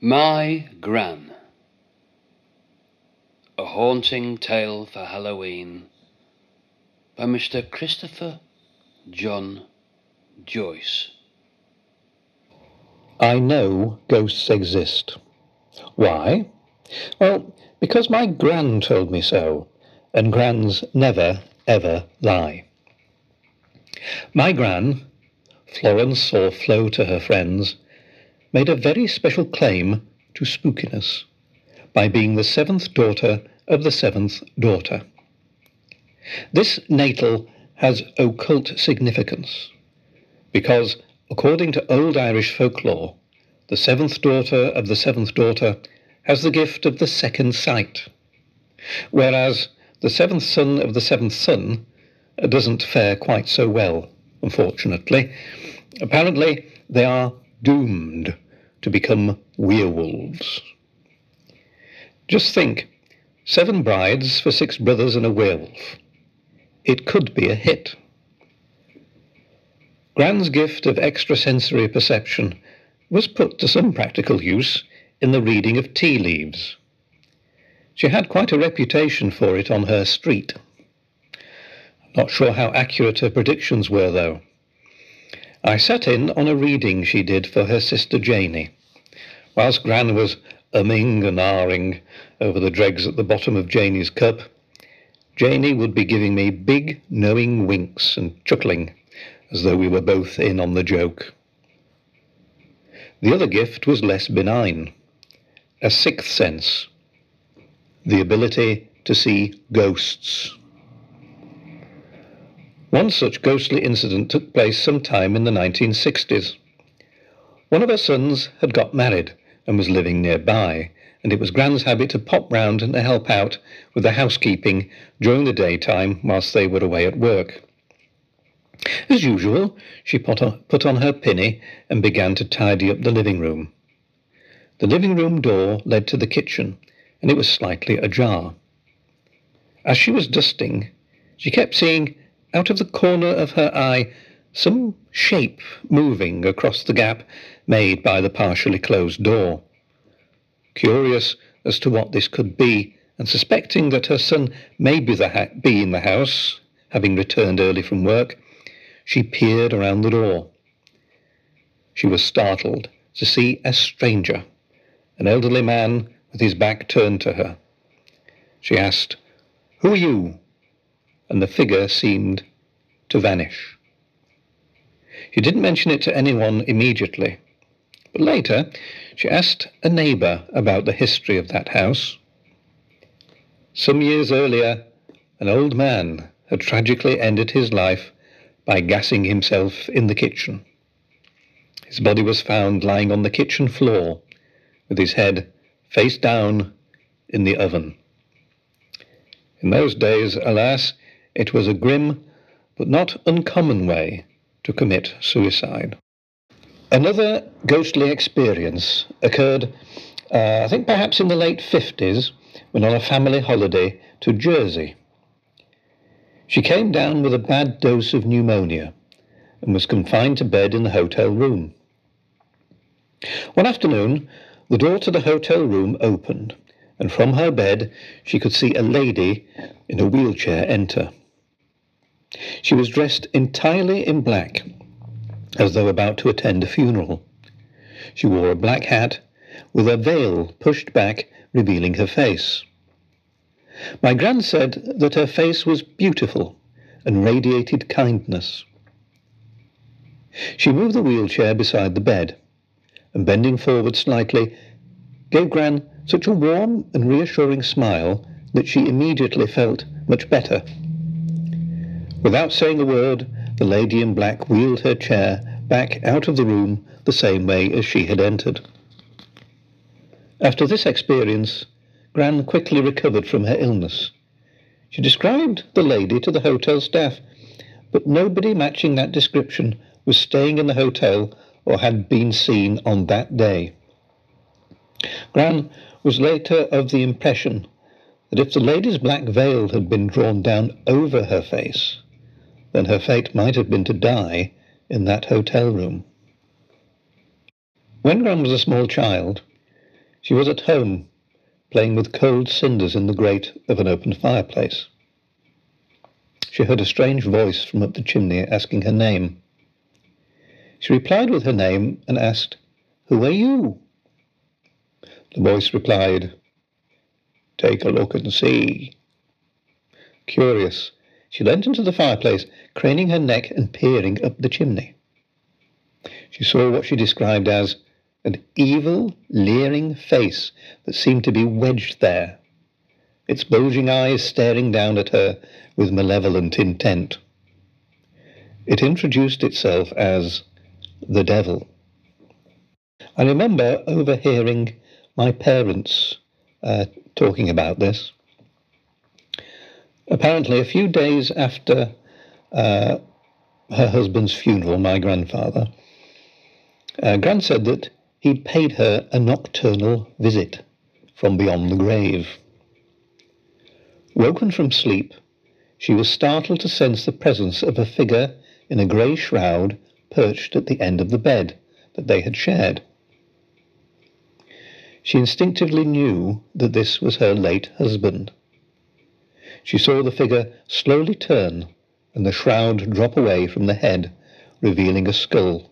My Gran. A Haunting Tale for Halloween by Mr. Christopher John Joyce. I know ghosts exist. Why? Well, because my gran told me so, and grans never, ever lie. My gran, Florence or Flo to her friends, made a very special claim to spookiness by being the seventh daughter of the seventh daughter. This natal has occult significance because, according to old Irish folklore, the seventh daughter of the seventh daughter has the gift of the second sight, whereas the seventh son of the seventh son doesn't fare quite so well, unfortunately. Apparently, they are doomed to become werewolves. Just think seven brides for six brothers and a werewolf. It could be a hit. Gran's gift of extrasensory perception was put to some practical use in the reading of tea leaves. She had quite a reputation for it on her street. Not sure how accurate her predictions were, though. I sat in on a reading she did for her sister Janie, whilst Gran was umming and ahhing over the dregs at the bottom of Janie's cup. Janie would be giving me big, knowing winks and chuckling, as though we were both in on the joke. The other gift was less benign a sixth sense, the ability to see ghosts. One such ghostly incident took place sometime in the 1960s. One of her sons had got married and was living nearby, and it was Gran's habit to pop round and help out with the housekeeping during the daytime whilst they were away at work. As usual, she put on, put on her pinny and began to tidy up the living room. The living room door led to the kitchen, and it was slightly ajar. As she was dusting, she kept seeing out of the corner of her eye some shape moving across the gap made by the partially closed door. Curious as to what this could be, and suspecting that her son may be, ha- be in the house, having returned early from work, she peered around the door. She was startled to see a stranger, an elderly man with his back turned to her. She asked, Who are you? And the figure seemed to vanish. She didn't mention it to anyone immediately, but later she asked a neighbour about the history of that house. Some years earlier, an old man had tragically ended his life by gassing himself in the kitchen. His body was found lying on the kitchen floor with his head face down in the oven. In those days, alas, it was a grim but not uncommon way to commit suicide. Another ghostly experience occurred, uh, I think perhaps in the late 50s, when on a family holiday to Jersey. She came down with a bad dose of pneumonia and was confined to bed in the hotel room. One afternoon, the door to the hotel room opened, and from her bed she could see a lady in a wheelchair enter. She was dressed entirely in black, as though about to attend a funeral. She wore a black hat with a veil pushed back, revealing her face. My gran said that her face was beautiful and radiated kindness. She moved the wheelchair beside the bed, and bending forward slightly, gave Gran such a warm and reassuring smile that she immediately felt much better. Without saying a word, the lady in black wheeled her chair back out of the room the same way as she had entered. After this experience, Gran quickly recovered from her illness. She described the lady to the hotel staff, but nobody matching that description was staying in the hotel or had been seen on that day. Gran was later of the impression that if the lady's black veil had been drawn down over her face, then her fate might have been to die in that hotel room. When Gran was a small child, She was at home, playing with cold cinders in the grate of an open fireplace. She heard a strange voice from up the chimney asking her name. She replied with her name and asked, Who are you? The voice replied, Take a look and see. Curious, she leant into the fireplace, craning her neck and peering up the chimney. She saw what she described as an evil, leering face that seemed to be wedged there, its bulging eyes staring down at her with malevolent intent. It introduced itself as the devil. I remember overhearing my parents uh, talking about this. Apparently, a few days after uh, her husband's funeral, my grandfather, uh, Gran said that he'd paid her a nocturnal visit from beyond the grave. Woken from sleep, she was startled to sense the presence of a figure in a grey shroud perched at the end of the bed that they had shared. She instinctively knew that this was her late husband. She saw the figure slowly turn and the shroud drop away from the head, revealing a skull,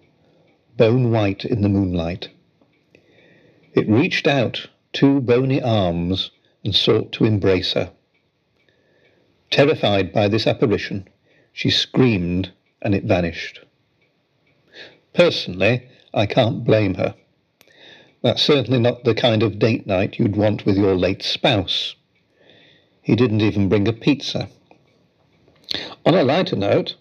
bone white in the moonlight. It reached out two bony arms and sought to embrace her. Terrified by this apparition, she screamed and it vanished. Personally, I can't blame her. That's certainly not the kind of date night you'd want with your late spouse. He didn't even bring a pizza. On a lighter note,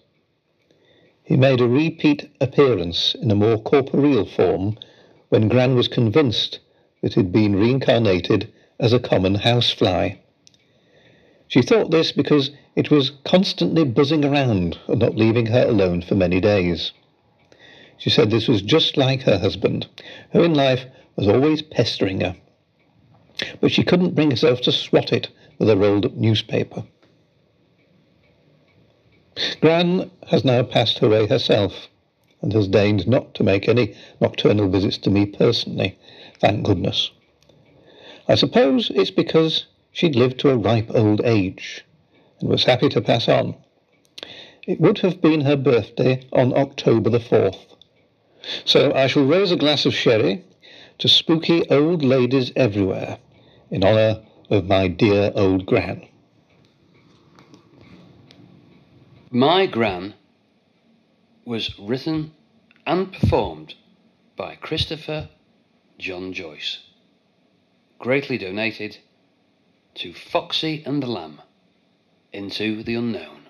he made a repeat appearance in a more corporeal form when Gran was convinced that he'd been reincarnated as a common housefly. She thought this because it was constantly buzzing around and not leaving her alone for many days. She said this was just like her husband, who in life was always pestering her. But she couldn't bring herself to swat it with a rolled up newspaper. Gran has now passed away herself, and has deigned not to make any nocturnal visits to me personally, thank goodness. I suppose it's because she'd lived to a ripe old age, and was happy to pass on. It would have been her birthday on October the 4th. So I shall raise a glass of sherry to spooky old ladies everywhere in honour of my dear old Gran. My Gran was written and performed by Christopher John Joyce. Greatly donated to Foxy and the Lamb into the unknown.